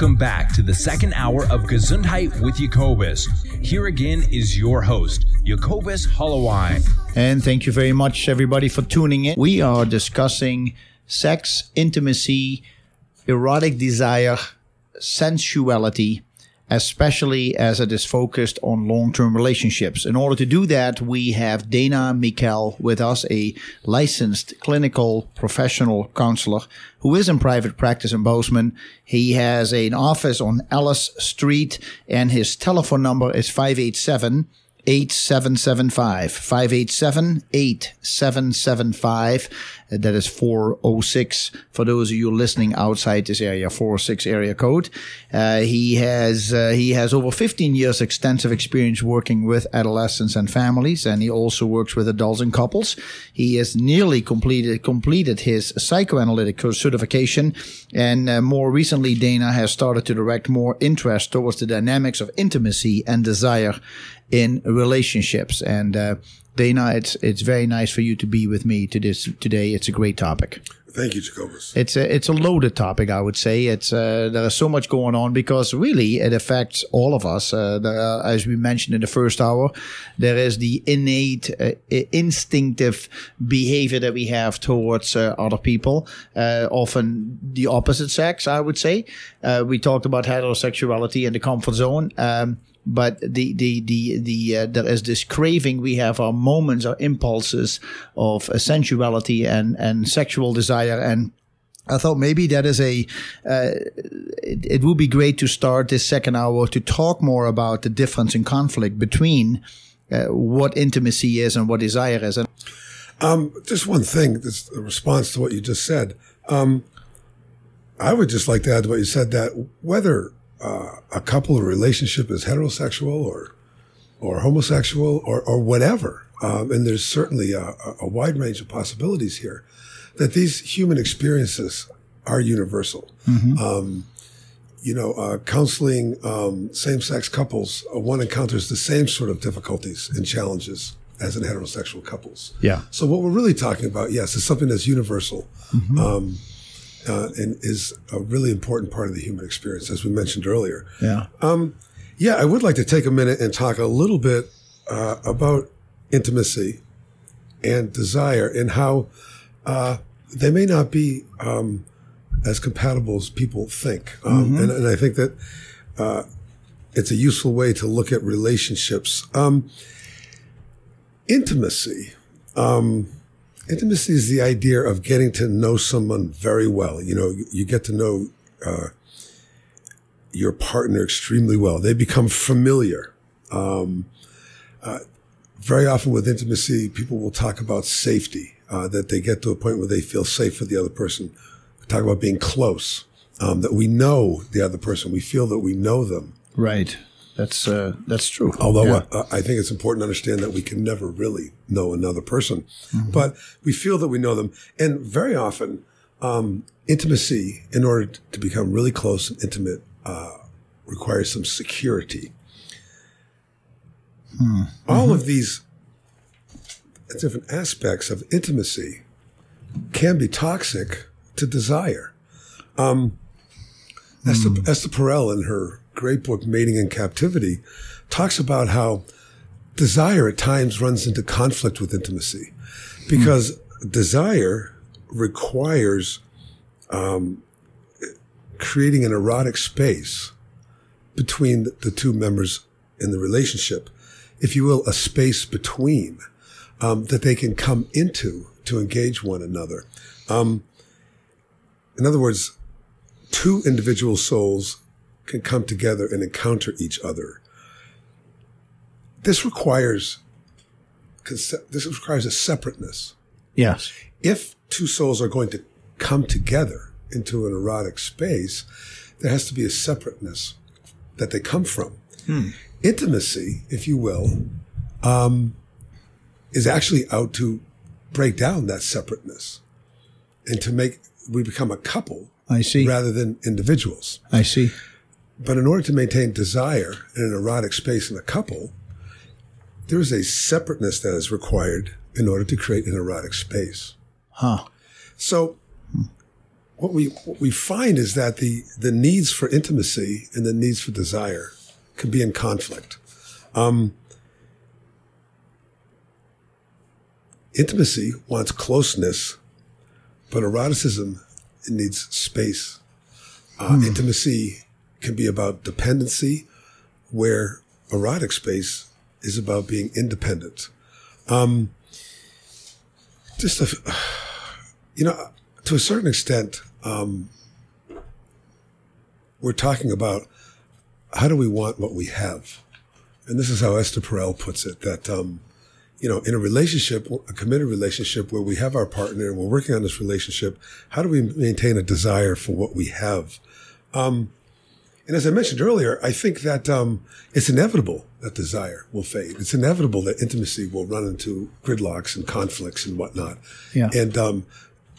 Welcome back to the second hour of Gesundheit with Jacobus. Here again is your host, Jacobus Holloway. And thank you very much, everybody, for tuning in. We are discussing sex, intimacy, erotic desire, sensuality, especially as it is focused on long term relationships. In order to do that, we have Dana Miquelle with us, a licensed clinical professional counselor who is in private practice in Bozeman. He has an office on Ellis Street, and his telephone number is 587 8775 587 8775 that is 406 for those of you listening outside this area 406 area code. Uh, he has uh, he has over 15 years extensive experience working with adolescents and families and he also works with adults and couples. He has nearly completed completed his psychoanalytic certification and uh, more recently Dana has started to direct more interest towards the dynamics of intimacy and desire in relationships. And uh, Dana, it's it's very nice for you to be with me to this today. It's a great topic. Thank you, Jacobus. It's a it's a loaded topic, I would say. It's uh, there is so much going on because really it affects all of us. Uh, there, as we mentioned in the first hour, there is the innate, uh, instinctive behavior that we have towards uh, other people, uh, often the opposite sex. I would say. Uh, we talked about heterosexuality and the comfort zone. Um, but the the the the uh, there is this craving we have our moments our impulses of uh, sensuality and and sexual desire and I thought maybe that is a. Uh, it, it, would be great to start this second hour to talk more about the difference in conflict between uh, what intimacy is and what desire is. And um, just one thing, this a response to what you just said. Um, I would just like to add to what you said that whether uh, a couple or relationship is heterosexual or or homosexual or or whatever, um, and there's certainly a, a, wide range of possibilities here. That these human experiences are universal. Mm-hmm. Um, you know, uh, counseling um, same-sex couples, uh, one encounters the same sort of difficulties and challenges as in heterosexual couples. Yeah. So what we're really talking about, yes, is something that's universal. Mm-hmm. Um, uh, and is a really important part of the human experience, as we mentioned earlier. Yeah. Um, yeah, I would like to take a minute and talk a little bit uh, about intimacy and desire and how uh, they may not be um, as compatible as people think. Um, mm-hmm. and, and, I think that uh, it's a useful way to look at relationships. Um, intimacy. Um, Intimacy is the idea of getting to know someone very well. You know, you get to know uh, your partner extremely well. They become familiar. Um, uh, very often with intimacy, people will talk about safety, uh, that they get to a point where they feel safe with the other person. We talk about being close, um, that we know the other person. We feel that we know them. Right. That's uh, that's true. Although yeah. uh, I think it's important to understand that we can never really know another person, mm-hmm. but we feel that we know them, and very often, um, intimacy, in order to become really close and intimate, uh, requires some security. Mm-hmm. All of these different aspects of intimacy can be toxic to desire. Um, Esther, mm. Esther Perel in her great book, Mating in Captivity, talks about how desire at times runs into conflict with intimacy because mm. desire requires um, creating an erotic space between the two members in the relationship, if you will, a space between um, that they can come into to engage one another. Um, in other words, two individual souls can come together and encounter each other. This requires this requires a separateness. Yes. if two souls are going to come together into an erotic space, there has to be a separateness that they come from. Intimacy, if you will, um, is actually out to break down that separateness and to make we become a couple I see. rather than individuals. I see. But in order to maintain desire in an erotic space in a couple, there is a separateness that is required in order to create an erotic space. Huh. So what we what we find is that the the needs for intimacy and the needs for desire can be in conflict. Um, intimacy wants closeness, but eroticism needs space. Uh, Intimacy can be about dependency, where erotic space is about being independent. Um, just a, you know, to a certain extent, um, we're talking about how do we want what we have, and this is how Esther Perel puts it: that um, you know, in a relationship, a committed relationship where we have our partner and we're working on this relationship, how do we maintain a desire for what we have? Um, and as I mentioned earlier, I think that um, it's inevitable that desire will fade. It's inevitable that intimacy will run into gridlocks and conflicts and whatnot. Yeah. And um,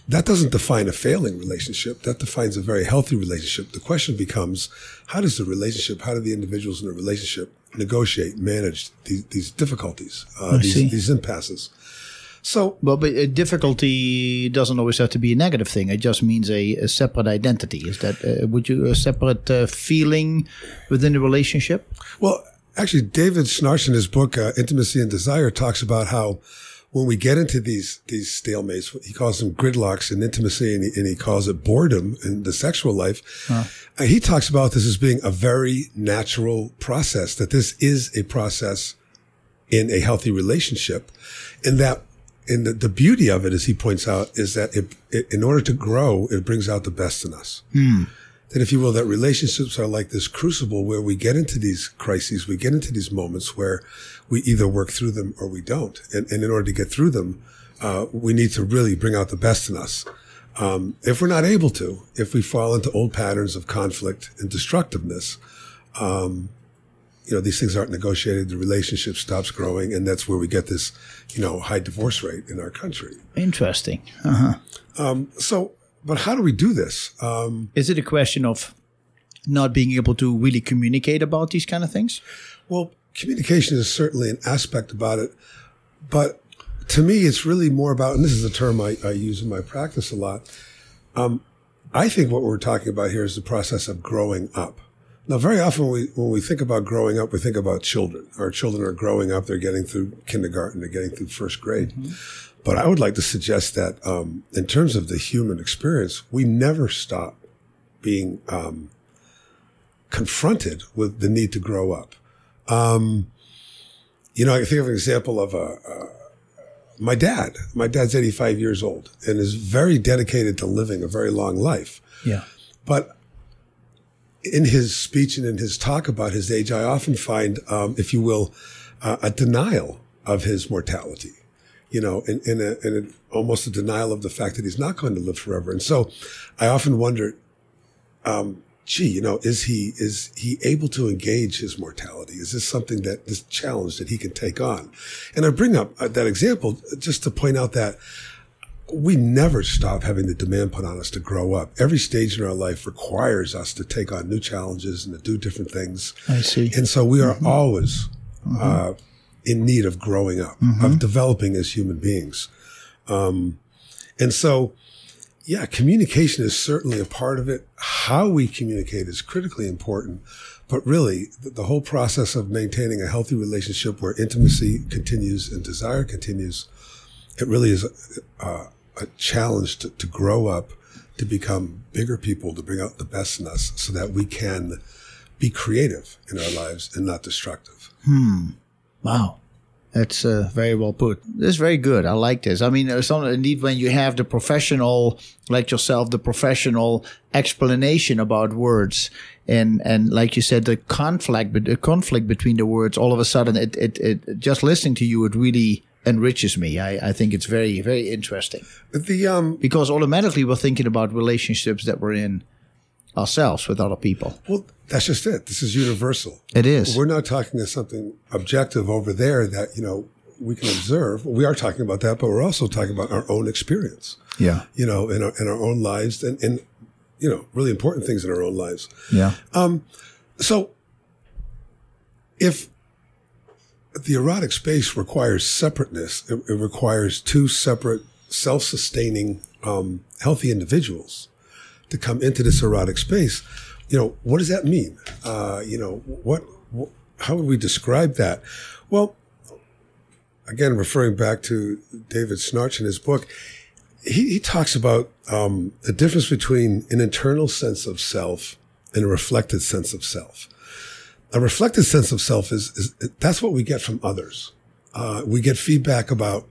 that doesn't define a failing relationship. That defines a very healthy relationship. The question becomes, how does the relationship, how do the individuals in the relationship negotiate, manage these, these difficulties, uh, these, these impasses? So Well, but uh, difficulty doesn't always have to be a negative thing. It just means a, a separate identity. Is that uh, would you a separate uh, feeling within the relationship? Well, actually, David Schnarch in his book uh, "Intimacy and Desire" talks about how when we get into these these stalemates, he calls them gridlocks in intimacy, and he, and he calls it boredom in the sexual life. Uh, he talks about this as being a very natural process. That this is a process in a healthy relationship, and that. And the, the beauty of it, as he points out, is that it, it, in order to grow, it brings out the best in us that if you will, that relationships are like this crucible where we get into these crises, we get into these moments where we either work through them or we don't. And, and in order to get through them, uh, we need to really bring out the best in us. Um, if we're not able to, if we fall into old patterns of conflict and destructiveness, um, you know, these things aren't negotiated, the relationship stops growing, and that's where we get this, you know, high divorce rate in our country. Interesting. Uh-huh. So, but how do we do this? Um, Is it a question of not being able to really communicate about these kind of things? Well, communication is certainly an aspect about it, but to me, it's really more about, and this is a term I, I use in my practice a lot. Um, I think what we're talking about here is the process of growing up. Now, very often when we, when we think about growing up, we think about children. Our children are growing up. They're getting through kindergarten. They're getting through first grade. But I would like to suggest that, um, in terms of the human experience, we never stop being, um, confronted with the need to grow up. Um, you know, I think of an example of a, uh, my dad. My dad's 85 years old and is very dedicated to living a very long life. Yeah. But in his speech and in his talk about his age, I often find, um, if you will, uh, a denial of his mortality. You know, in, in, a, a, almost a denial of the fact that he's not going to live forever. And so I often wonder, um, gee, you know, is he, is he able to engage his mortality? Is this something that, this challenge that he can take on? And I bring up uh, that example just to point out that we never stop having the demand put on us to grow up. Every stage in our life requires us to take on new challenges and to do different things. I see. And so we are always uh, in need of growing up, of developing as human beings. Um, and so, yeah, communication is certainly a part of it. How we communicate is critically important. But really, the, whole process of maintaining a healthy relationship where intimacy continues and desire continues, it really is a, a, challenge to, to grow up, to become bigger people, to bring out the best in us so that we can be creative in our lives and not destructive. Hmm. Wow. That's uh, very well put. This is very good. I like this. I mean, some, indeed, when you have the professional, like yourself, the professional explanation about words, and and like you said, the conflict, the conflict between the words, all of a sudden, it it, it just listening to you, it really enriches me. I, I think it's very, very interesting The um, because automatically we're thinking about relationships that we're in ourselves with other people. well, that's just it. This is universal. It is. We're not talking to something objective over there that you know we can observe. We are talking about that, but we're also talking about our own experience. yeah. You know, in our in our own lives, and, and you know, really important things in our own lives. Yeah. Um. So, if the erotic space requires separateness, it, it requires two separate, self-sustaining, um, healthy individuals to come into this erotic space. You know, what does that mean? Uh, you know, what, what, how would we describe that? Well, again, referring back to David Schnarch in his book, he, he talks about um, the difference between an internal sense of self and a reflected sense of self. A reflected sense of self is, is that's what we get from others. Uh, we get feedback about,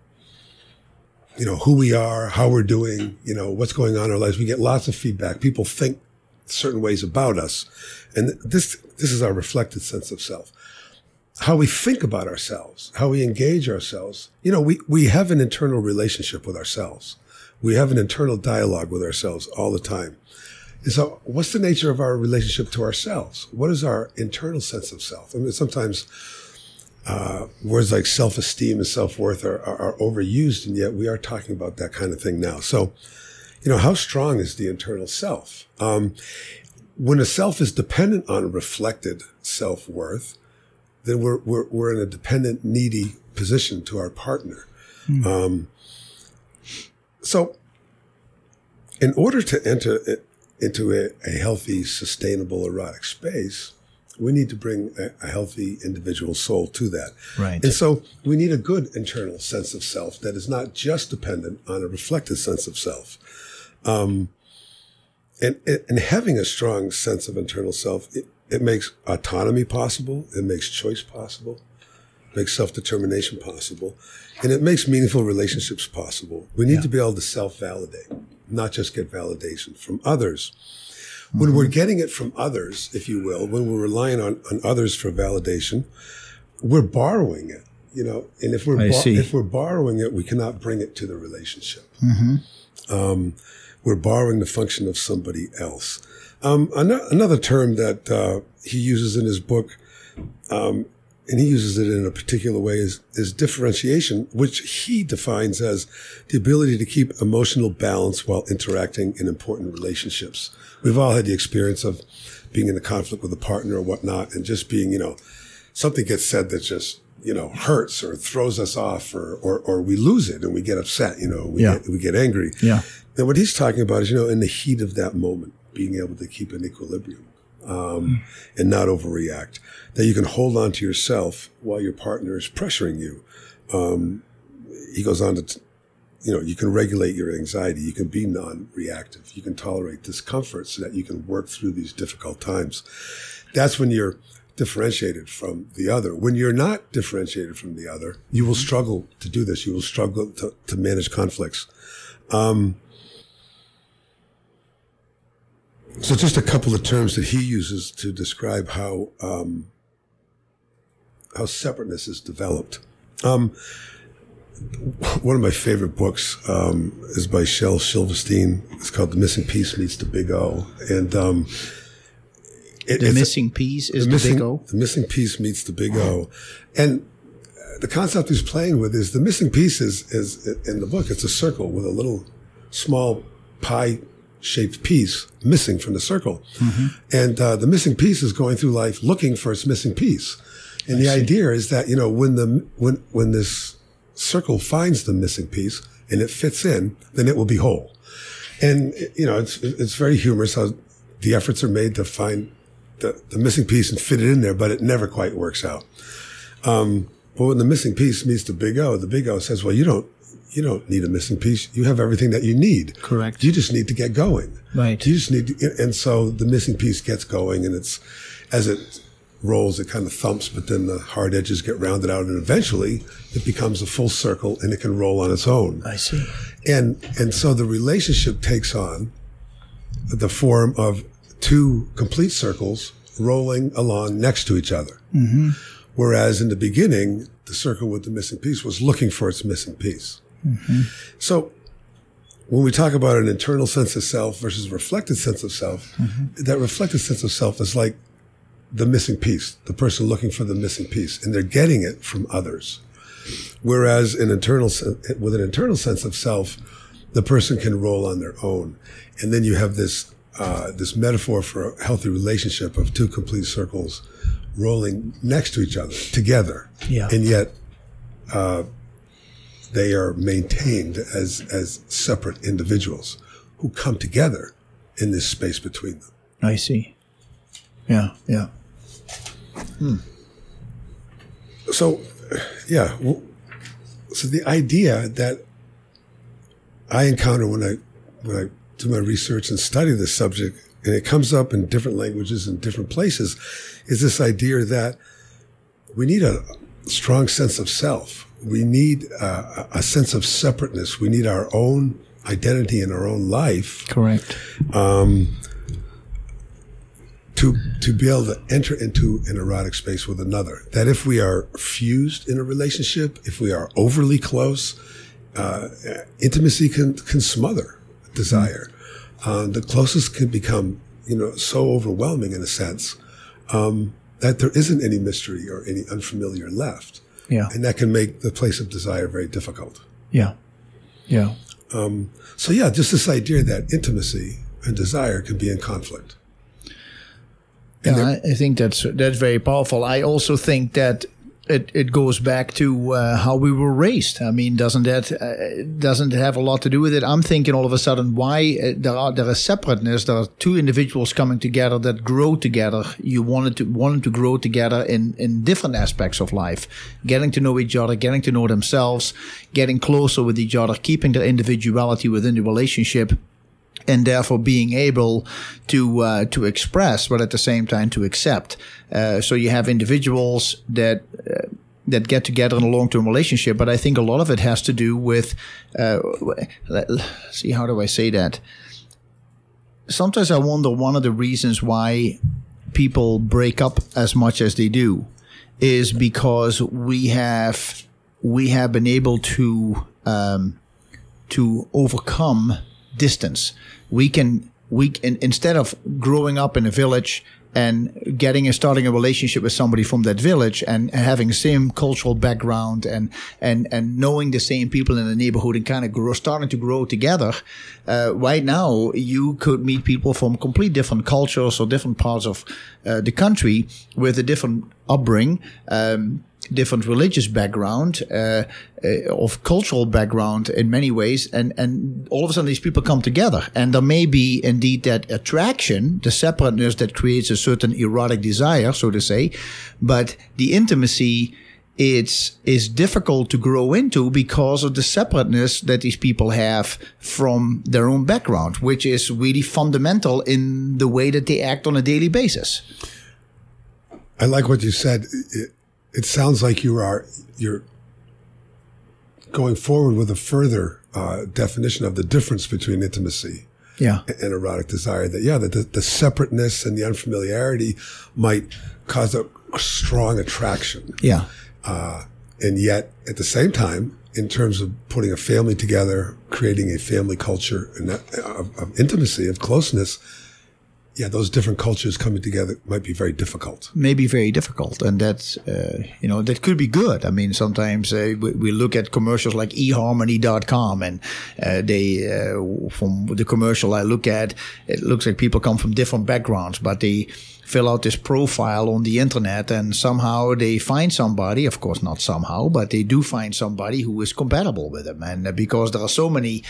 you know, who we are, how we're doing, you know, what's going on in our lives. We get lots of feedback. People think certain ways about us. And this, this is our reflected sense of self. How we think about ourselves, how we engage ourselves. You know, we, we have an internal relationship with ourselves. We have an internal dialogue with ourselves all the time. And so what's the nature of our relationship to ourselves? What is our internal sense of self? I mean, sometimes, uh, words like self-esteem and self-worth are, are, are overused, and yet we are talking about that kind of thing now. So, you know, how strong is the internal self? Um, when a self is dependent on reflected self-worth, then we're, we're, we're in a dependent, needy position to our partner. Um, so in order to enter it into a, a healthy, sustainable erotic space, we need to bring a, a healthy individual soul to that. Right. And so we need a good internal sense of self that is not just dependent on a reflected sense of self. Um, and, and having a strong sense of internal self, it, it makes autonomy possible. It makes choice possible. It makes self-determination possible. And it makes meaningful relationships possible. We need to be able to self-validate, not just get validation from others. When we're getting it from others, if you will, when we're relying on, on others for validation, we're borrowing it, you know, and if we're, see. if we're borrowing it, we cannot bring it to the relationship. Um, we're borrowing the function of somebody else. Um, ano- another term that uh, he uses in his book, um, and he uses it in a particular way, is, is differentiation, which he defines as the ability to keep emotional balance while interacting in important relationships. We've all had the experience of being in a conflict with a partner or whatnot, and just being, you know, something gets said that just you know hurts or throws us off, or or, or we lose it and we get upset. You know, we Yeah. get, we get angry. Yeah. And what he's talking about is, you know, in the heat of that moment, being able to keep an equilibrium um, and not overreact. That you can hold on to yourself while your partner is pressuring you. Um, he goes on to, t- you know, you can regulate your anxiety. You can be non-reactive. You can tolerate discomfort so that you can work through these difficult times. That's when you're differentiated from the other. When you're not differentiated from the other, you will struggle to do this. You will struggle to, to manage conflicts. So, just a couple of terms that he uses to describe how um, how separateness is developed. Um, one of my favorite books um, is by Shel Silverstein. It's called "The Missing Piece Meets the Big O," and um, it, The missing piece is the, missing, big O. The missing piece meets the big O. And the concept he's playing with is the missing piece is, is in the book, it's a circle with a little small pie shaped piece missing from the circle. And uh, the missing piece is going through life looking for its missing piece. And the idea is that, you know, when the, when, when this circle finds the missing piece and it fits in, then it will be whole. And, you know, it's, it's very humorous how the efforts are made to find the, the missing piece and fit it in there, but it never quite works out. Um, but when the missing piece meets the big O, the big O says, well, you don't, you don't need a missing piece. You have everything that you need. Correct. You just need to get going. Right. You just need to, and so the missing piece gets going and it's, as it rolls, it kind of thumps, but then the hard edges get rounded out and eventually it becomes a full circle and it can roll on its own. I see. And, and so the relationship takes on the form of two complete circles rolling along next to each other. Mm-hmm. Whereas in the beginning, the circle with the missing piece was looking for its missing piece. So when we talk about an internal sense of self versus a reflected sense of self, that reflected sense of self is like the missing piece, the person looking for the missing piece, and they're getting it from others. Whereas an internal, with an internal sense of self, the person can roll on their own, and then you have this uh, this metaphor for a healthy relationship of two complete circles rolling next to each other together, Yeah. and yet uh, they are maintained as as separate individuals who come together in this space between them. I see. Yeah, yeah. Hmm. So, yeah. So the idea that I encounter when I when I do my research and study this subject, and it comes up in different languages and different places, is this idea that we need a strong sense of self. We need uh, a sense of separateness. We need our own identity in our own life Correct. to to be able to enter into an erotic space with another. That if we are fused in a relationship, if we are overly close, uh, intimacy can can smother desire. Uh, the closest can become, you know, so overwhelming in a sense um, that there isn't any mystery or any unfamiliar left, Yeah. and that can make the place of desire very difficult. Yeah. Yeah. Um, so yeah, just this idea that intimacy and desire can be in conflict. Yeah, I, I think that's that's very powerful. I also think that it, it goes back to uh, how we were raised. I mean, doesn't that uh, doesn't have a lot to do with it? I'm thinking all of a sudden why uh, there are there is separateness. There are two individuals coming together that grow together. You wanted to wanted to grow together in in different aspects of life, getting to know each other, getting to know themselves, getting closer with each other, keeping their individuality within the relationship and therefore being able to uh, to express, but at the same time to accept. Uh, so you have individuals that. Uh, that get together in a long-term relationship, but I think a lot of it has to do with. Uh, see, how do I say that? Sometimes I wonder one of the reasons why people break up as much as they do is because we have we have been able to um, to overcome distance. We can we can, instead of growing up in a village and getting and starting a relationship with somebody from that village and having the same cultural background and and and knowing the same people in the neighborhood and kind of grow, starting to grow together. Uh, right now, you could meet people from complete different cultures or different parts of uh, the country with a different upbringing. Um, different religious background, uh, uh, of cultural background in many ways, and and all of a sudden these people come together, and there may be indeed that attraction, the separateness that creates a certain erotic desire, so to say, but the intimacy. It's is difficult to grow into because of the separateness that these people have from their own background, which is really fundamental in the way that they act on a daily basis. I like what you said. It, it sounds like you are you're going forward with a further uh, definition of the difference between intimacy Yeah. and erotic desire. That yeah, that the, the separateness and the unfamiliarity might cause a strong attraction, Yeah. and yet at the same time, in terms of putting a family together, creating a family culture and that, of, of intimacy, of closeness. Yeah, those different cultures coming together might be very difficult. Maybe very difficult, and that's uh, you know that could be good. I mean, sometimes uh, we, we look at commercials like eHarmony.com, and uh, they uh, from the commercial I look at, it looks like people come from different backgrounds, but they fill out this profile on the internet, and somehow they find somebody. Of course, not somehow, but they do find somebody who is compatible with them, and uh, because there are so many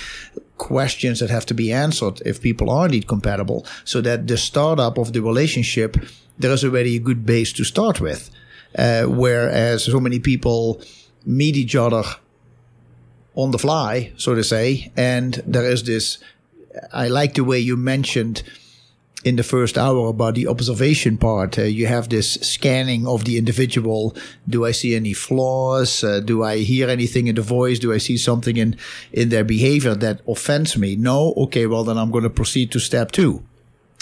questions that have to be answered if people are indeed compatible, so that the startup of the relationship there is already a good base to start with. Uh, whereas so many people meet each other on the fly, so to say, and there is this. I like the way you mentioned in the first hour about the observation part. Uh, you have this scanning of the individual. Do I see any flaws? Uh, do I hear anything in the voice? Do I see something in, in their behavior that offends me? No? Okay, well, then I'm going to proceed to step two.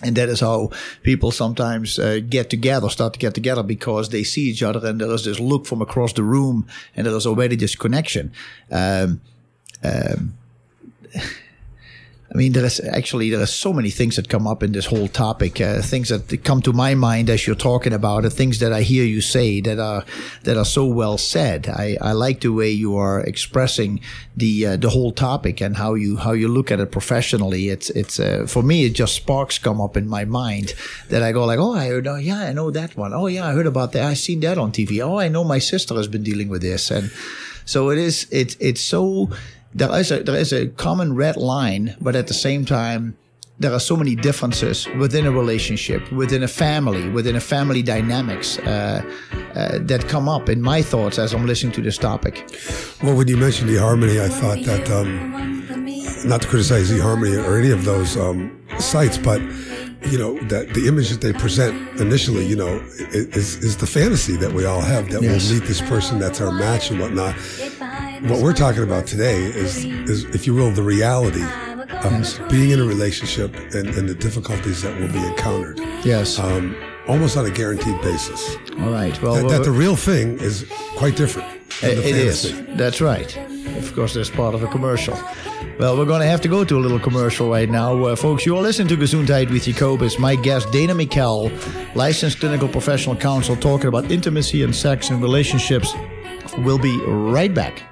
And that is how people sometimes uh, get together, start to get together because they see each other and there is this look from across the room and there is already this connection. Um, um, I mean, there is actually there are so many things that come up in this whole topic. Uh, things that come to my mind as you're talking about it. Things that I hear you say that are that are so well said. I, I like the way you are expressing the uh, the whole topic and how you how you look at it professionally. It's it's uh, for me it just sparks come up in my mind that I go like, oh, I heard, oh, yeah, I know that one. Oh yeah, I heard about that. I seen that on TV. Oh, I know my sister has been dealing with this, and so it is. It's it's so there is a there is a common red line, but at the same time, there are so many differences within a relationship, within a family, within a family dynamics uh, uh, that come up in my thoughts as I'm listening to this topic. Well, when you mentioned the harmony, I thought that um, not to criticize the harmony or any of those um, sites, but you know that the image that they present initially, you know, is, is the fantasy that we all have that yes. we'll meet this person that's our match and whatnot. What we're talking about today is, is if you will, the reality of yes. being in a relationship and, and, the difficulties that will be encountered. Yes. Um, almost on a guaranteed basis. All right. Well, that, well, that the real thing is quite different. It is. That's right. Of course, that's part of a commercial. Well, we're going to have to go to a little commercial right now. Uh, folks, you are listening to Gesundheit with Jacobus. My guest, Dana Miquelle, licensed clinical professional counsel, talking about intimacy and sex and relationships. We'll be right back.